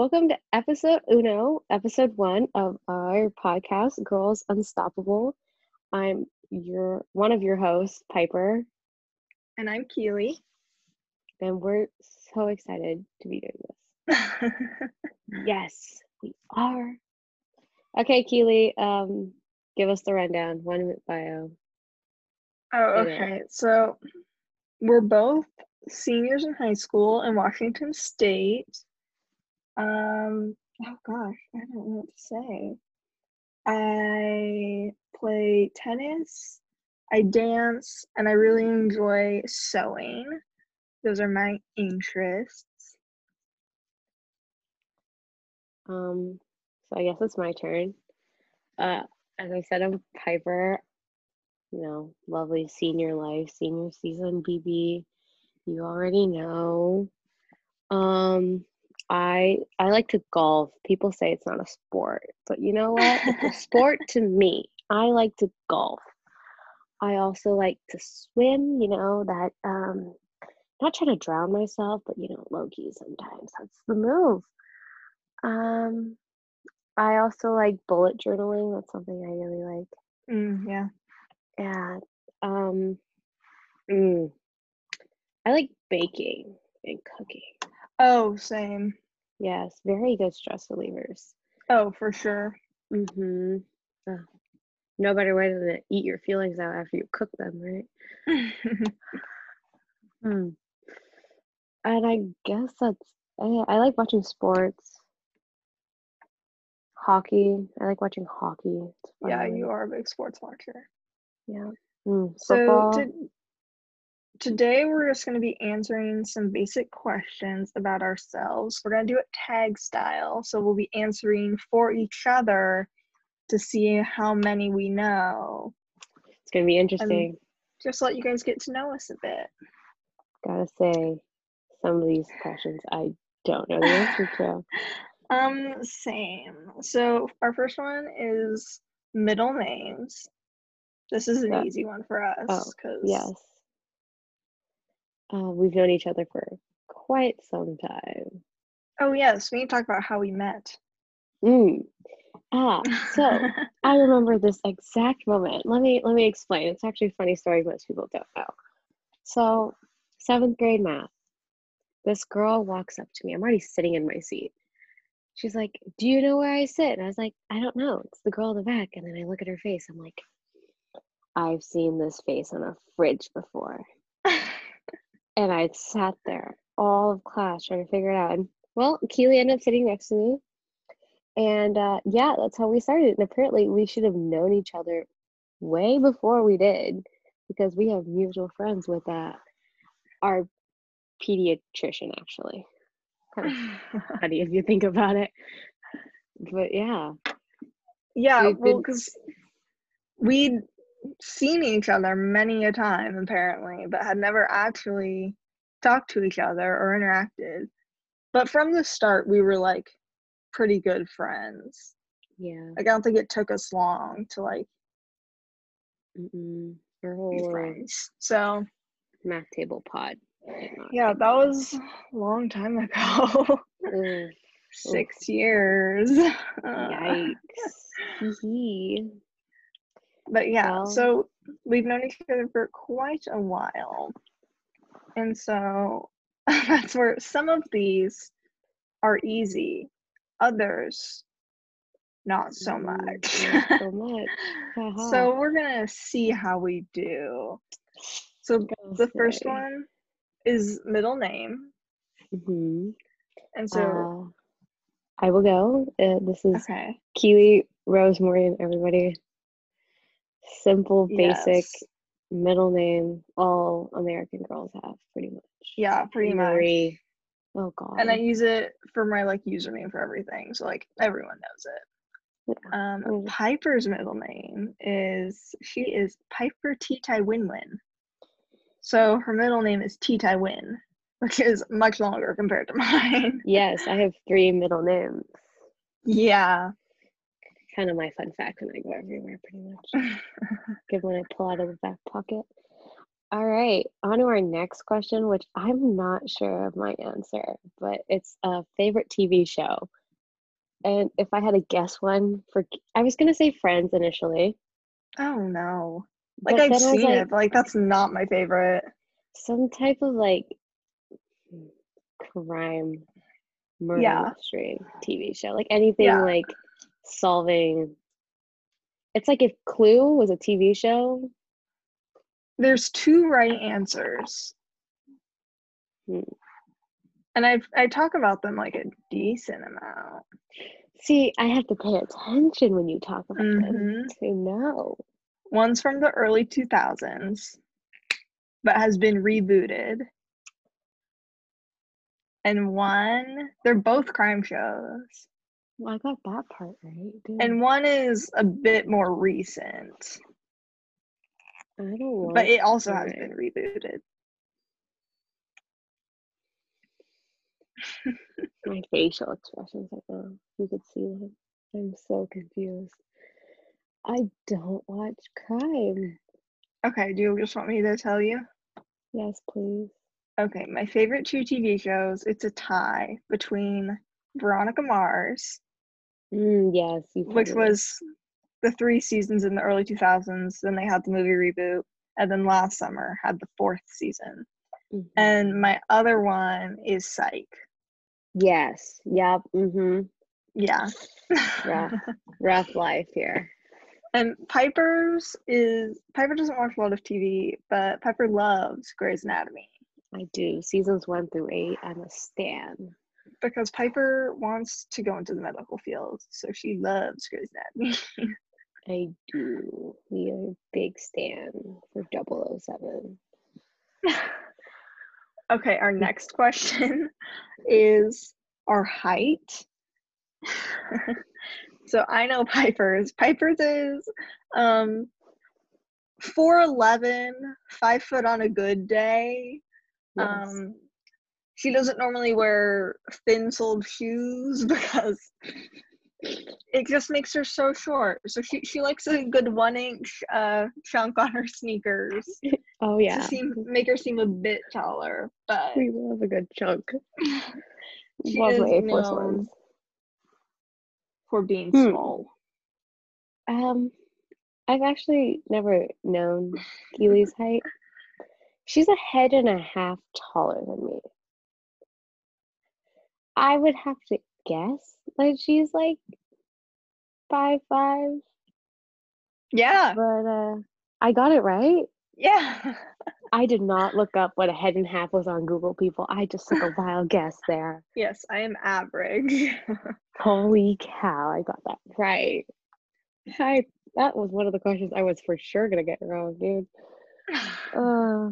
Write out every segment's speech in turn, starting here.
Welcome to episode uno, episode one of our podcast, Girls Unstoppable. I'm your one of your hosts, Piper, And I'm Keely. and we're so excited to be doing this. Yes, we are. Okay, Keely, um, give us the rundown. One minute bio. oh, okay. So we're both seniors in high school in Washington State. Um, oh gosh, I don't know what to say. I play tennis, I dance, and I really enjoy sewing. Those are my interests. Um, so I guess it's my turn. Uh, as I said, I'm Piper. You know, lovely senior life, senior season, BB. You already know. Um, I I like to golf. People say it's not a sport, but you know what? It's a sport to me. I like to golf. I also like to swim. You know that um, not trying to drown myself, but you know, low key sometimes that's the move. Um, I also like bullet journaling. That's something I really like. Mm, yeah. And um, mm, I like baking and cooking. Oh, same. Yes, very good stress relievers. Oh, for sure. Mm-hmm. no better way than to eat your feelings out after you cook them, right? Hmm. And I guess that's I, I like watching sports. Hockey. I like watching hockey. Yeah, you are a big sports watcher. Yeah. Mm, So football. To, today we're just going to be answering some basic questions about ourselves. We're going to do it tag style. So we'll be answering for each other to see how many we know. It's gonna be interesting. Just let you guys get to know us a bit. Gotta say, some of these questions I don't know the answer to. Um, same. So our first one is middle names. This is an Yeah. easy one for us Oh, because Yes. Uh, we've known each other for quite some time. Oh yes, we need to talk about how we met. Mm. Ah, so I remember this exact moment. Let me let me explain. It's actually a funny story most people don't know. So, seventh grade math. This girl walks up to me. I'm already sitting in my seat. She's like, "Do you know where I sit?" And I was like, "I don't know. It's the girl in the back." And then I look at her face. I'm like, "I've seen this face on a fridge before." And I sat there all of class trying to figure it out. And well, Keely ended up sitting next to me. And uh, yeah, that's how we started. And apparently, we should have known each other way before we did because we have mutual friends with uh, our pediatrician, actually. Kind of funny if you think about it. But yeah, Yeah, We've well, been- because we'd seen each other many a time apparently, but had never actually talked to each other or interacted. But from the start, we were like pretty good friends. yeah. Like, I don't think it took us long to like Mm-mm. Your be whole friends. So math table pod. yeah, that was a long time ago. Six years. Yikes. But yeah, Well- so we've known each other for quite a while. And so that's where some of these are easy, others not so Mm, much. not so much. Haha. so we're going to see how we do. So Gonna the first one is middle name. Mhm. And so, Uh, I will go. Uh, this is okay. Keely Rose Morgan, everybody. Simple, basic yes. middle name. All American girls have, pretty much. Yeah, pretty much. Marie. Oh, God. And I use it for my like username for everything. So like everyone knows it. Um. Piper's middle name is she is Piper Titai Winwin. So her middle name is Titai Win, which is much longer compared to mine. yes, I have three middle names. yeah. Kind of my fun fact when I go everywhere, pretty much. Good one I pull out of the back pocket. All right, on to our next question, which I'm not sure of my answer, but it's a favorite TV show. And if I had to guess one for, I was gonna say Friends initially. Oh no. Like But I've then I was seen like- it, but like that's not my favorite. Some type of like crime, murder Yeah. mystery TV show, like anything Yeah. like solving. It's like if Clue was a TV show. There's two right answers. Hmm. And I I talk about them like a decent amount. See, I have to pay attention when you talk about them Mhm. to know. One's from the early 2000s, but has been rebooted. And one, they're both crime shows. Well, I got that part right. And one is a bit more recent, I don't but it also has been rebooted. my facial expressions right now. You could see them. I'm so confused. I don't watch crime. Okay, do you just want me to tell you? Yes, please. Okay, my favorite two TV shows, it's a tie between Veronica Mars, Mm, yes, which was the three seasons in the early 2000s, then they had the movie reboot, and then last summer had the fourth season. Mhm. And my other one is Psych. yes, yep. Mm-hmm. Yeah. Rough, rough life here. and Piper's is Piper doesn't watch a lot of TV, but Piper loves Grey's Anatomy I do seasons one through eight. I'm a stan. Because Piper wants to go into the medical field, so she loves Grey's Anatomy. I do. We are a big stan for 007. okay, our next question is our height. so I know Piper's. Piper's is um 4'11, five foot on a good day. Yes. Um, she doesn't normally wear thin-soled shoes because it just makes her so short. So she, she likes a good one-inch uh, chunk on her sneakers oh to yeah, seem make her seem a bit taller. But we love a good chunk. she love is Air Force known ones. for being Hmm. small. Um, I've actually never known Keely's height. She's a head and a half taller than me. I would have to guess that she's like five five, Yeah, but uh, I got it right. yeah. I did not look up what a head and half was on Google. People, I just took a wild guess there. yes, I am average. Holy cow, I got that right. I that was one of the questions I was for sure gonna get wrong, dude. Uh,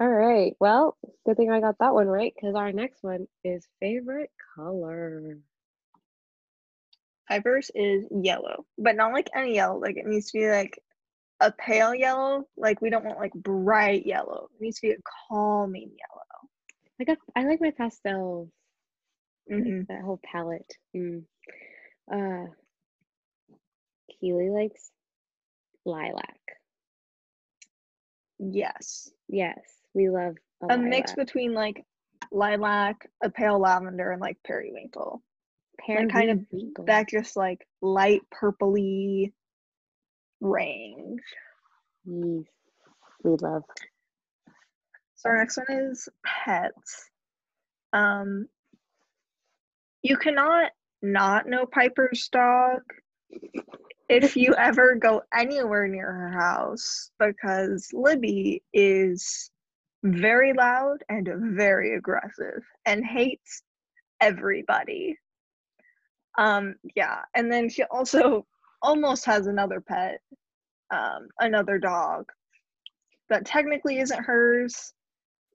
all right. Well, good thing I got that one right because our next one is favorite color. Piper's is yellow, but not like any yellow. Like it needs to be like a pale yellow. Like we don't want like bright yellow. It needs to be a calming yellow. I got. I like my pastels. like Mhm. That whole palette. Mm. Uh, Keely likes lilac. Yes, Yes, we love a, a mix between like lilac, a pale lavender, and like periwinkle. like, kind of That just like light purpley range. Yes, we love. So our next one is pets. Um, you cannot not know Piper's dog if you ever go anywhere near her house because Libby is very loud and very aggressive and hates everybody. Um, yeah, and then she also almost has another pet, um, another dog that technically isn't hers,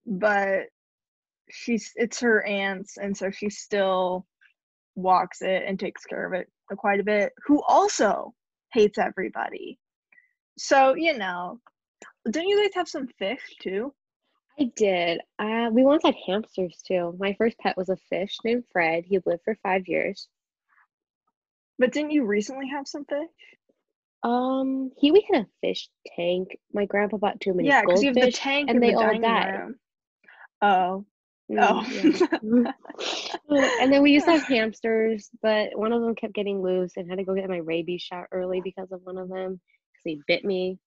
but she's it's her aunt's, and so she still walks it and takes care of it quite a bit. Who also hates everybody. So you know, don't you guys have some fish too? I did. Uh, we once had hamsters too. My first pet was a fish named Fred. He lived for five years. But didn't you recently have some fish? Um, he we had a fish tank. My grandpa bought too many Yeah, because you have the tank and they the all died. room. Oh. Mm. Oh. and then we used to have hamsters, but one of them kept getting loose and had to go get my rabies shot early because of one of them because he bit me.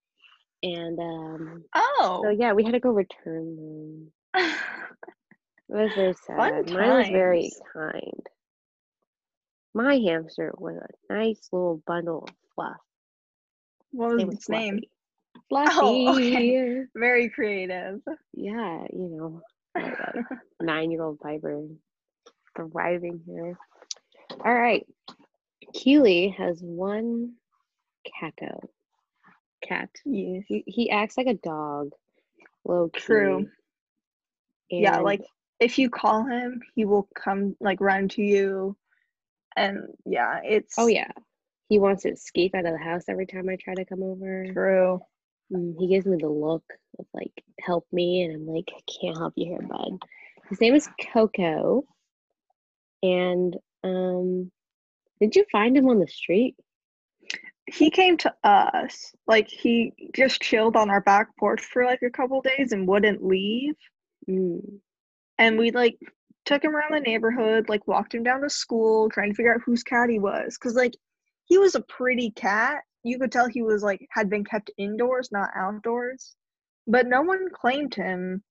And um, oh. so yeah, we had to go return them. It was very Fun sad. Mine was very kind. My hamster was a nice little bundle of fluff. what was its name? Fluffy. Oh, okay. Very creative. Yeah, you know, like nine-year-old Piper thriving here. All right, Keely has one catto. Cat. Yes. He, he acts like a dog. Low key. True. Yeah, like if you call him, he will come like run to you. And yeah, it's oh yeah, he wants to escape out of the house every time I try to come over. true. Mm, he gives me the look of like help me, and I'm like, I can't help you here, bud. His name is Coco, and um, did you find him on the street? He came to us. Like he just chilled on our back porch for like a couple days and wouldn't leave. Mm. And we like took him around the neighborhood, like walked him down to school, trying to figure out whose cat he was. Cause like he was a pretty cat. You could tell he was like had been kept indoors, not outdoors. But no one claimed him.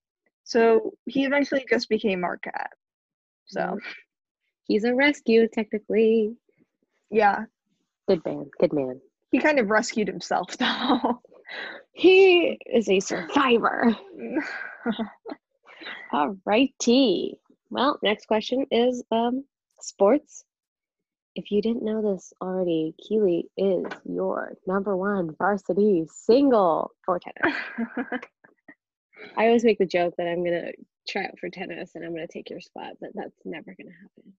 So he eventually just became our cat. So He's a rescue, technically. yeah. Good man, good man. He kind of rescued himself though. He is a survivor. All righty. Well, next question is um sports. If you didn't know this already, Keely is your number one varsity single for tennis. I always make the joke that I'm gonna try out for tennis and I'm gonna take your spot, but that's never gonna happen.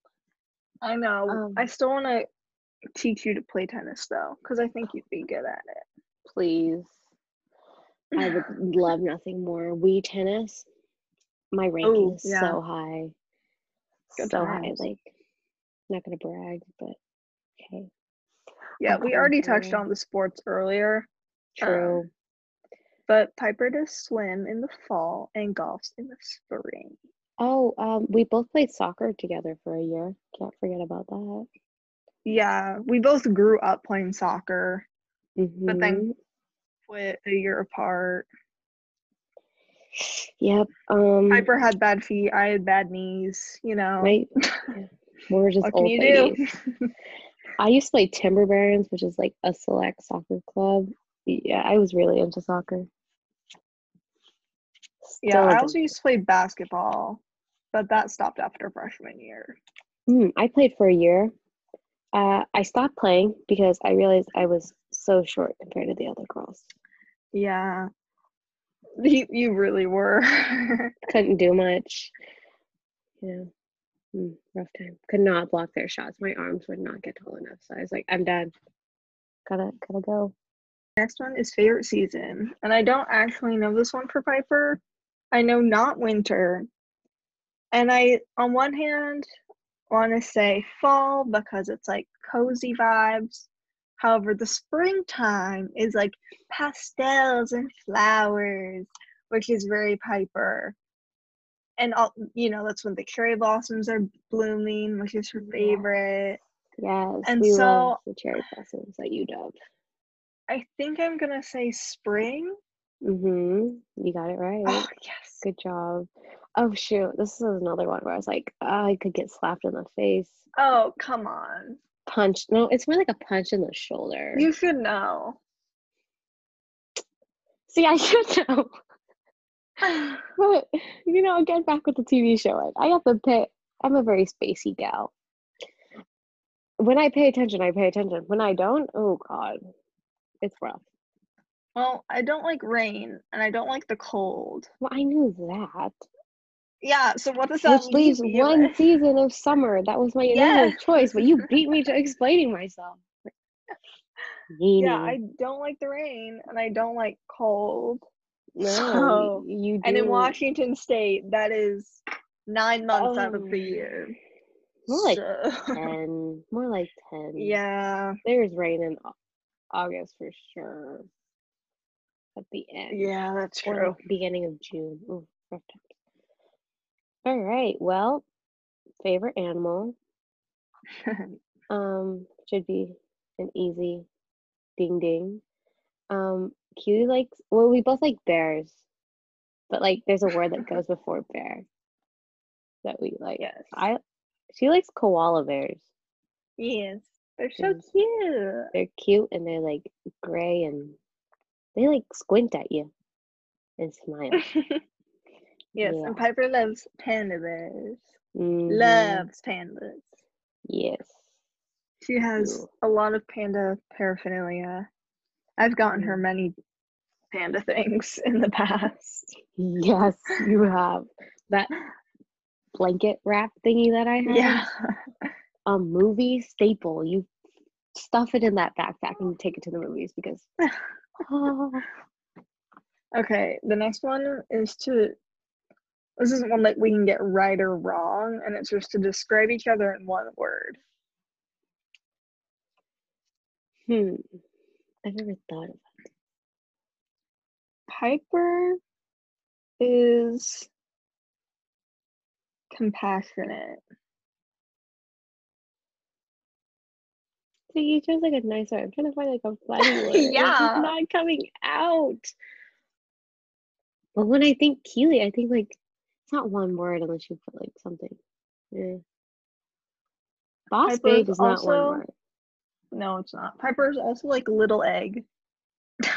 I know. Um, I still want to teach you to play tennis though, because I think you'd be good at it. Please. I would love nothing more. Wii tennis. My ranking Oh, is yeah. so high. Good so high, like not gonna brag, but okay. yeah, I'm we already touched on the sports earlier, True. Um, but Piper does swim in the fall and golfs in the spring. Oh, um, we both played soccer together for a year. Can't forget about that. Yeah, we both grew up playing soccer, but Mhm. then quit a year apart. Yep. Um, Piper had bad feet, I had bad knees, you know. right. Yeah. We're just What can old you ladies. do? I used to play Timber Barons, which is like a select soccer club. Yeah, I was really into soccer. yeah, I also used to play basketball, but that stopped after freshman year. Mm, I played for a year. Uh, I stopped playing because I realized I was so short compared to the other girls. Yeah. You you really were. Couldn't do much. Yeah. Mm, rough time. Could not block their shots. My arms would not get tall enough. So I was like, I'm done. Gotta gotta go. Next one is favorite season. And I don't actually know this one for Piper. I know not winter. And I, on one hand, want to say fall because it's like cozy vibes. However, the springtime is like pastels and flowers, which is very Piper. And all, you know, that's when the cherry blossoms are blooming, which is her favorite. Yes. And we so- love the cherry blossoms at UW. I think I'm gonna say spring. Mm-hmm. You got it right. Oh yes. Good job. Oh shoot. This is another one where I was like, oh, I could get slapped in the face. Oh come on. Punch. No, it's more like a punch in the shoulder. You should know. See, I should know. But you know, again, back with the TV show, I have to pay. I'm a very spacey gal. When I pay attention, I pay attention. When I don't, oh god, it's rough. Well, I don't like rain and I don't like the cold. Well, I knew that. Yeah, so what does that Which leaves one with? season of summer. That was my initial Yes. choice, but you beat me to explaining myself. Yeah, I don't like the rain and I don't like cold. no, so- you do. And in Washington State, that is nine months out of Oh. the year. More like So- ten, more like ten. yeah. there's rain in August for sure. At the end. Yeah, that's true. beginning of June. Ooh. All right. Well, favorite animal. Um, should be an easy ding ding. Um, Q likes well, we both like bears, but like there's a word that goes before bear that we like. yes. I she likes koala bears. yes. They're so cute. They're cute and they're like gray and they like squint at you and smile. yes, Yeah. and Piper loves panda bears. Mhm. Loves pandas. Yes. She has a lot of panda paraphernalia. I've gotten her Mm. many panda things in the past. Yes, you have that blanket wrap thingy that I have. Yeah. A movie staple. You stuff it in that backpack and take it to the movies because oh, Okay, the next one is to. This isn't one that we can get right or wrong, and it's just to describe each other in one word. hmm. I've never thought of that. Piper is compassionate. So you chose like a nice word. I'm trying to find like a funny word. Yeah. just not coming out. But when I think Keely, I think like it's not one word unless you put like something. Yeah. Boss Piper's babe is not also- one word. No, it's not. Piper is also like little egg.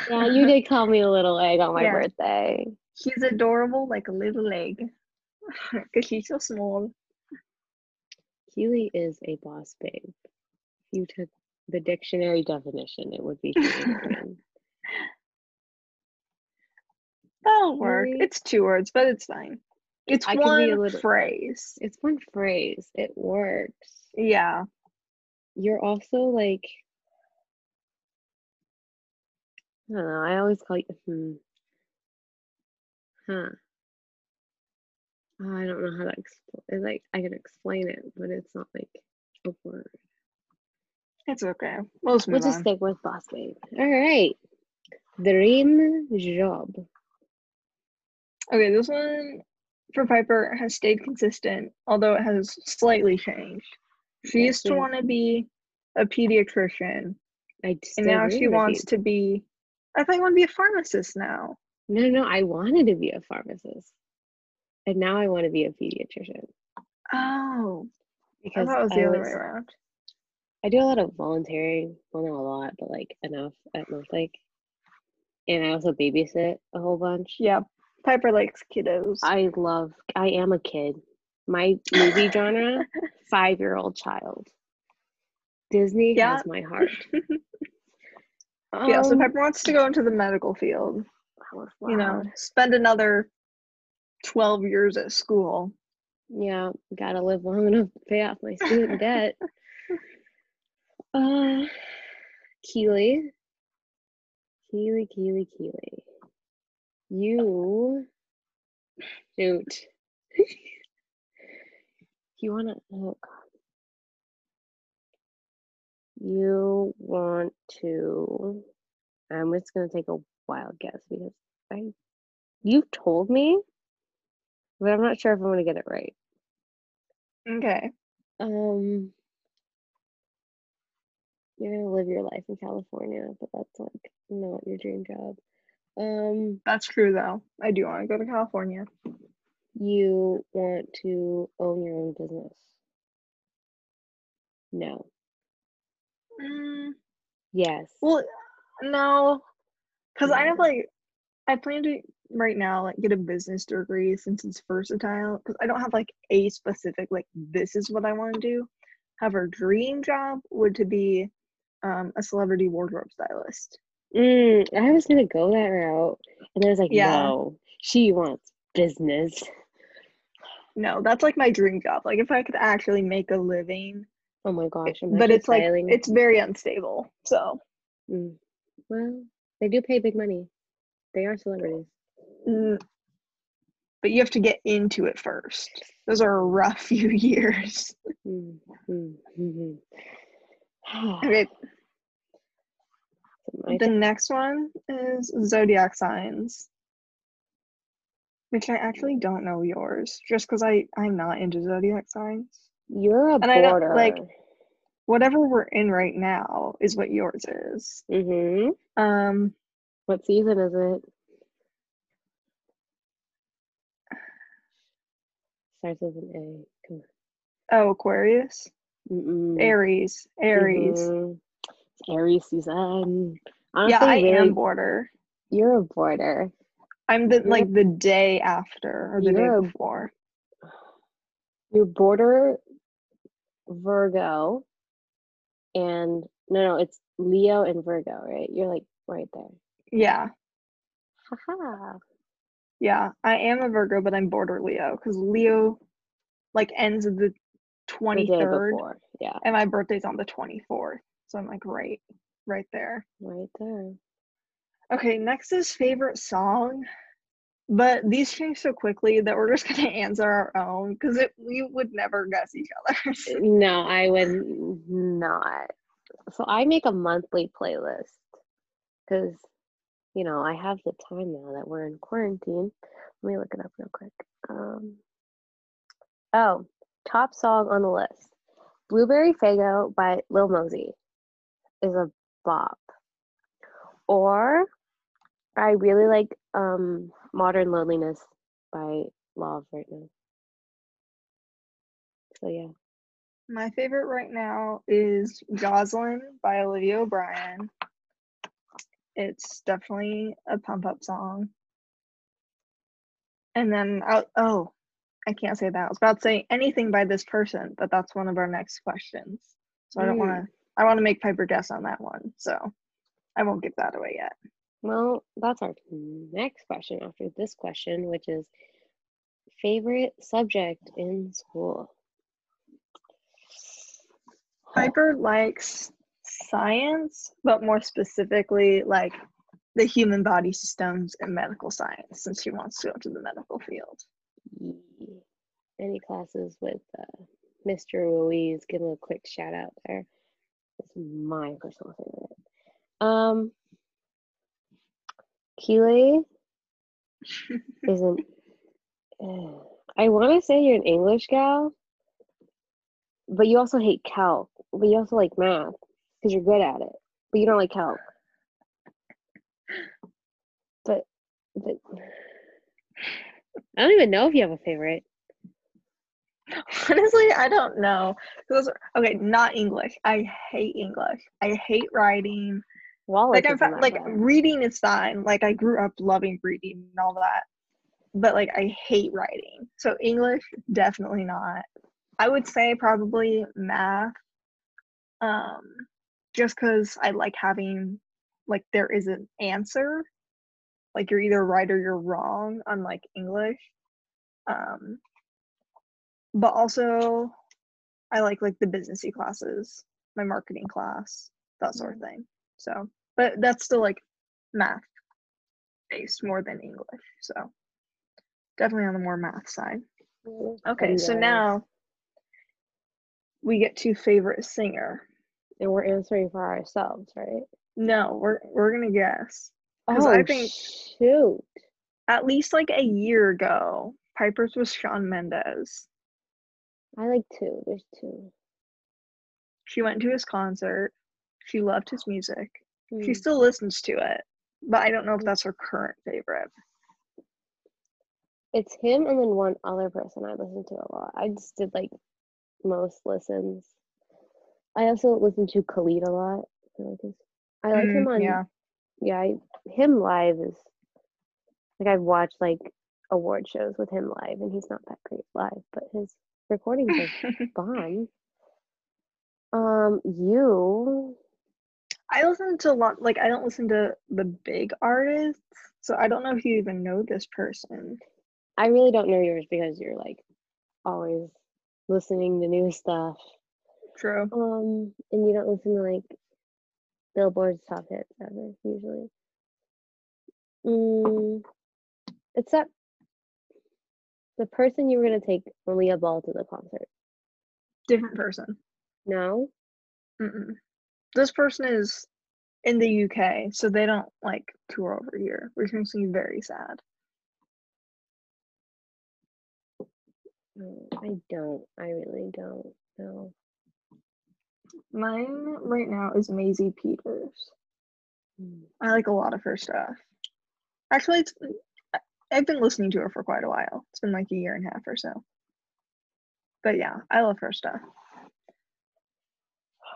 Yeah, you did call me a little egg on my Yeah. birthday. She's adorable like a little egg. Because she's so small. Keely is a boss babe. If you took the dictionary definition, it would be That'll work. It's two words, but it's fine. It's I could be a one little- phrase. It's one phrase. It works. Yeah. You're also like I don't know. I always call you hmm. Huh. Oh, I don't know how to explain. Like I can explain it, but it's not like a word. It's okay. We'll just We'll just stick with boss babe. All right. Dream job. Okay, this one for Piper has stayed consistent, although it has slightly changed. She used to want to be a pediatrician, I and now she wants to be. I thought you want to be a pharmacist now. No, no, I wanted to be a pharmacist, and now I want to be a pediatrician Oh, because that was the I other was- way around. I do a lot of volunteering. Well, not a lot, but like enough at Northlake. And I also babysit a whole bunch. Yeah, Piper likes kiddos. I love, I am a kid. My movie genre, five year old child. Disney Yeah. has my heart. yeah, so Um, Piper wants to go into the medical field. You know, spend another twelve years at school. Yeah, gotta live long enough to pay off my student debt. Uh, Keely. Keely, Keely, Keely. You. Shoot. you wanna. Oh, You want to. I'm just gonna take a wild guess because I. You've told me, but I'm not sure if I'm gonna get it right. Okay. Um, you're gonna live your life in California, but that's like not your dream job. Um, That's true though. I do want to go to California. you want to own your own business. No. Mm, Yes. well, no, because I have like, I plan to right now like get a business degree since it's versatile. Because I don't have like a specific like this is what I want to do. However, a dream job would to be um, a celebrity wardrobe stylist. Mm, I was gonna go that route, and I was like, Yeah. no, she wants business. No, that's like my dream job. Like if I could actually make a living, Oh my gosh, but it's like it's very unstable. So Mm. Well, they do pay big money. They are celebrities. mm, but you have to get into it first. Those are a rough few years. Mm, mm, mhm. Okay, The next one is zodiac signs, which I actually don't know yours, just because I I'm not into zodiac signs. You're a And I don't- border. like- Whatever we're in right now is what yours is. mm-hmm. Um, What season is it? Starts with an A. Oh Aquarius. Mm-mm. Aries, Aries. Mhm. Aries season. Yeah, I really, am border. You're a border. I'm the You're- like the day after or the day You're a- before. You're border Virgo, and no, no, it's Leo and Virgo, right? You're like right there. Yeah, Haha. yeah. I am a Virgo, but I'm border Leo because Leo like ends of the twenty third, before. Yeah, and my birthday's on the twenty fourth. So I'm like right, right there. right there. Okay, next is favorite song. But these change so quickly that we're just gonna answer our own because we would never guess each other's. No, I would not. So I make a monthly playlist because, you know, I have the time now that we're in quarantine. Let me look it up real quick. Um, oh, top song on the list Blueberry Faygo by Lil Mosey is a bop. Or I really like um, Modern Loneliness by Lauv right now. So yeah. My favorite right now is Josslyn by Olivia O'Brien. It's definitely a pump up song. And then, i oh, I can't say that. I was about to say anything by this person, but that's one of our next questions. So I don't want to, I want to make Piper guess on that one. So I won't give that away yet. Well, that's our next question after this question, which is favorite subject in school. Piper likes science, but more specifically, like the human body systems and medical science, since she wants to go to the medical field. Any classes with uh, Mr. Ruiz, give him a quick shout out there. It's my personal favorite. Um, Keely isn't. uh, I want to say you're an English gal, but you also hate calc. But you also like math because you're good at it, but you don't like calc. But, but I don't even know if you have a favorite. Honestly, I don't know. Those okay, not English. I hate English. I hate writing. Like I'm isn't fi- that like bad. reading is fine. Like I grew up loving reading and all that. But like I hate writing. So English definitely not. I would say probably math. Um just cuz I like having like there is an answer. Like you're either right or you're wrong unlike English. Um but also I like like the businessy classes, my marketing class, that sort of thing. So, but that's still like math based more than English. So, definitely on the more math side. Okay, so now we get to favorite singer. and we're answering for ourselves, right? No, we're we're gonna guess. Oh, I think- shoot. At least like a year ago, Piper's was Shawn Mendes. I like two. There's two. She went to his concert. She loved his music. Hmm. She still listens to it, but I don't know if that's her current favorite. It's him and then one other person I listen to a lot. I just did like most listens. I also listen to Khalid a lot. I like his. I like him Mm, on. yeah. Yeah, I, him live is like I've watched like award shows with him live, and he's not that great live, but his recordings are bomb. Um, you I listen to a lot, like, I don't listen to the big artists, so I don't know if you even know this person. I really don't know yours because you're like always listening to new stuff. True. Um, and you don't listen to like Billboard's top hits ever usually. Mm, it's that the person you were gonna take Malia Ball to the concert. Different person. No, Mm-mm. This person is in the UK, so they don't like tour over here, which makes me very sad. I don't. I really don't. No. Mine right now is Maisie Peters. Mm. I like a lot of her stuff. Actually, it's I've been listening to her for quite a while. It's been like a year and a half or so. But yeah, I love her stuff.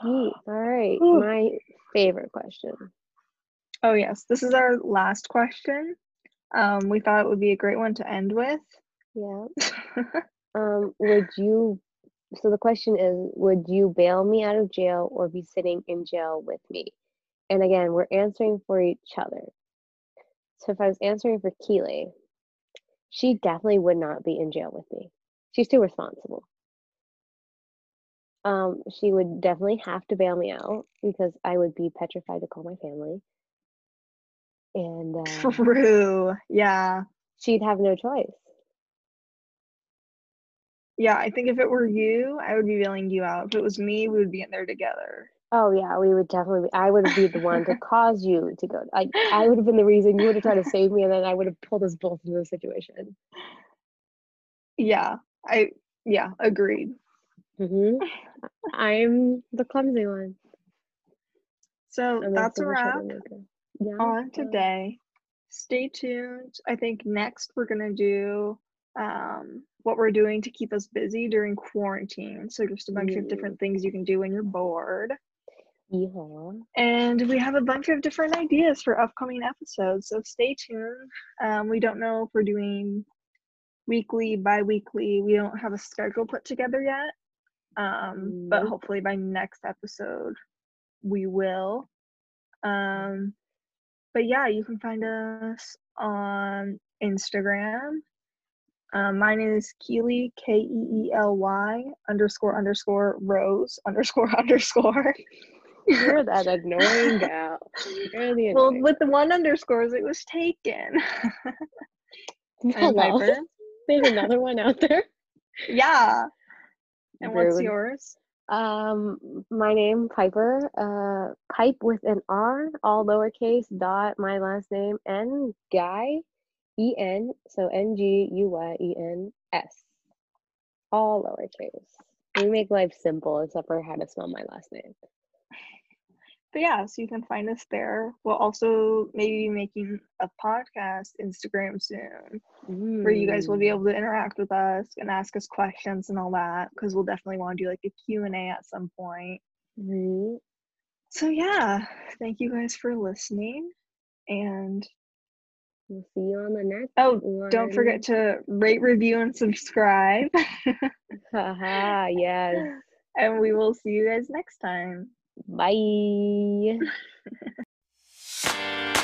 Neat. All right. Ooh. My favorite question. Oh yes, this is our last question. Um, we thought it would be a great one to end with. Yeah. Um, would you, so the question is, would you bail me out of jail or be sitting in jail with me? And again, we're answering for each other. So if I was answering for Keely, she definitely would not be in jail with me. She's too responsible. Um, she would definitely have to bail me out because I would be petrified to call my family. And uh, True. Yeah. she'd have no choice. Yeah, I think if it were you, I would be bailing you out. If it was me, we would be in there together. Oh yeah, we would definitely. Be, I would be the one to cause you to go. Like I would have been the reason you would have tried to save me, and then I would have pulled us both into the situation. Yeah. I yeah, agreed. hmm I'm the clumsy one. So I'm that's a wrap. Yeah. on today. Stay tuned. I think next we're gonna do um what we're doing to keep us busy during quarantine. So just a bunch of different things you can do when you're bored. Yeehaw. And we have a bunch of different ideas for upcoming episodes. So stay tuned. Um, we don't know if we're doing weekly, bi weekly. We don't have a schedule put together yet. Um, but hopefully by next episode, we will. Um, but yeah, you can find us on Instagram. Um, mine is Keely, K E E L Y underscore underscore Rose underscore underscore. You're that annoying gal. The well, with the one underscores, it was taken. Hello. Piper. There's another one out there. Yeah. And what's yours? Um, my name Piper. Uh, pipe with an R, all lowercase. Dot my last name N Guy, E N. So N G U Y E N S, all lowercase. We make life simple, except for how to spell my last name. But yeah, so you can find us there. We'll also maybe be making a podcast Instagram soon where you guys will be Mm. able to interact with us and ask us questions and all that because we'll definitely want to do like a Q&A at some point. Mhm. So yeah, thank you guys for listening and We'll see you on the next oh, one. don't forget to rate, review and subscribe. Haha, yes. and we will see you guys next time. Bye.